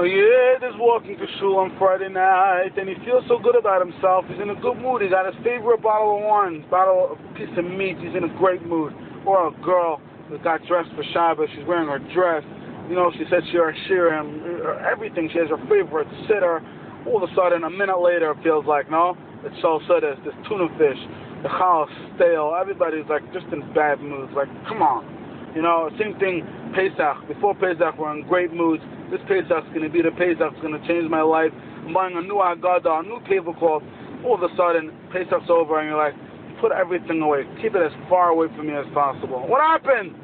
A Yid is walking to shul on Friday night, and he feels so good about himself. He's in a good mood. He got his favorite bottle of wine, bottle of piece of meat. He's in a great mood. Or a girl that got dressed for Shabbos. She's wearing her dress. You know, she said she her Shirim, everything. She has her favorite sitter. All of a sudden, a minute later, it feels like, no, it's so this, this tuna fish, the house stale. Everybody's like just in bad moods. Like, come on. You know, same thing, Pesach. Before Pesach, we're in great moods. This Pesach's going to be the Pesach. It's going to change my life. I'm buying a new Agada, a new tablecloth. All of a sudden, Pesach's over, and you're like, put everything away. Keep it as far away from me as possible. What happened?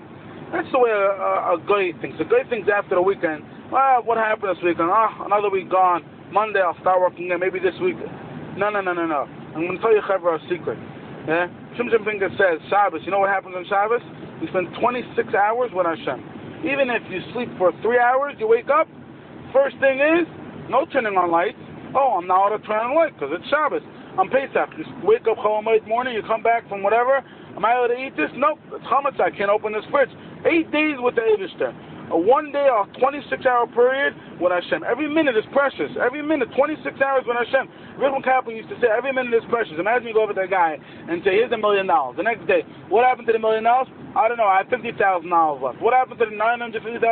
That's the way a, a, a guy thinks. A guy thinks after the weekend, well, what happened this weekend? Ah, another week gone. Monday I'll start working again. Maybe this week. No, no, no, no, no. I'm going to tell you, a secret. Yeah? Shimshon Pincus says, Shabbos, you know what happens on Shabbos? We spend 26 hours with Hashem. Even if you sleep for three hours, you wake up, first thing is, no turning on lights. Oh, I'm not allowed to turn on light because it's Shabbos. On Pesach, you wake up Chol Hamoed morning, you come back from whatever. Am I allowed to eat this? Nope, it's chametz. I can't open this fridge. Eight days with the Eivishter. A one day or 26 hour period with Hashem. Every minute is precious. Every minute, 26 hours with Hashem. Reuben Kaplan used to say, every minute is precious. Imagine you go over to a guy and say, here's a million dollars. The next day, what happened to the million dollars? I don't know. I have $50,000 left. What happened to the $950,000?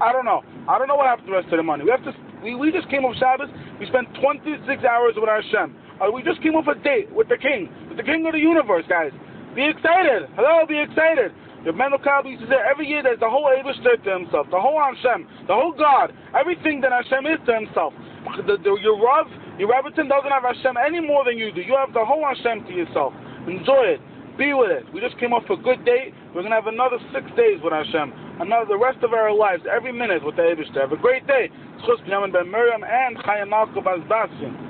I don't know. I don't know what happened to the rest of the money. We have to. We, we just came off Shabbos. We spent 26 hours with Hashem. Uh, we just came off a date with the King, with the King of the universe, guys. Be excited. Hello, be excited. The Mendel Kabbal used to say every year there's the whole Eivishter to himself, the whole Hashem, the whole God, everything that Hashem is to himself. The, the, your Rav, your doesn't have Hashem any more than you do. You have the whole Hashem to yourself. Enjoy it. Be with it. We just came off a good day. We're going to have another six days with Hashem. Another, the rest of our lives, every minute with the Eivishter. Have a great day. Chus Ben Miriam and Chayim Malka Bazbasim.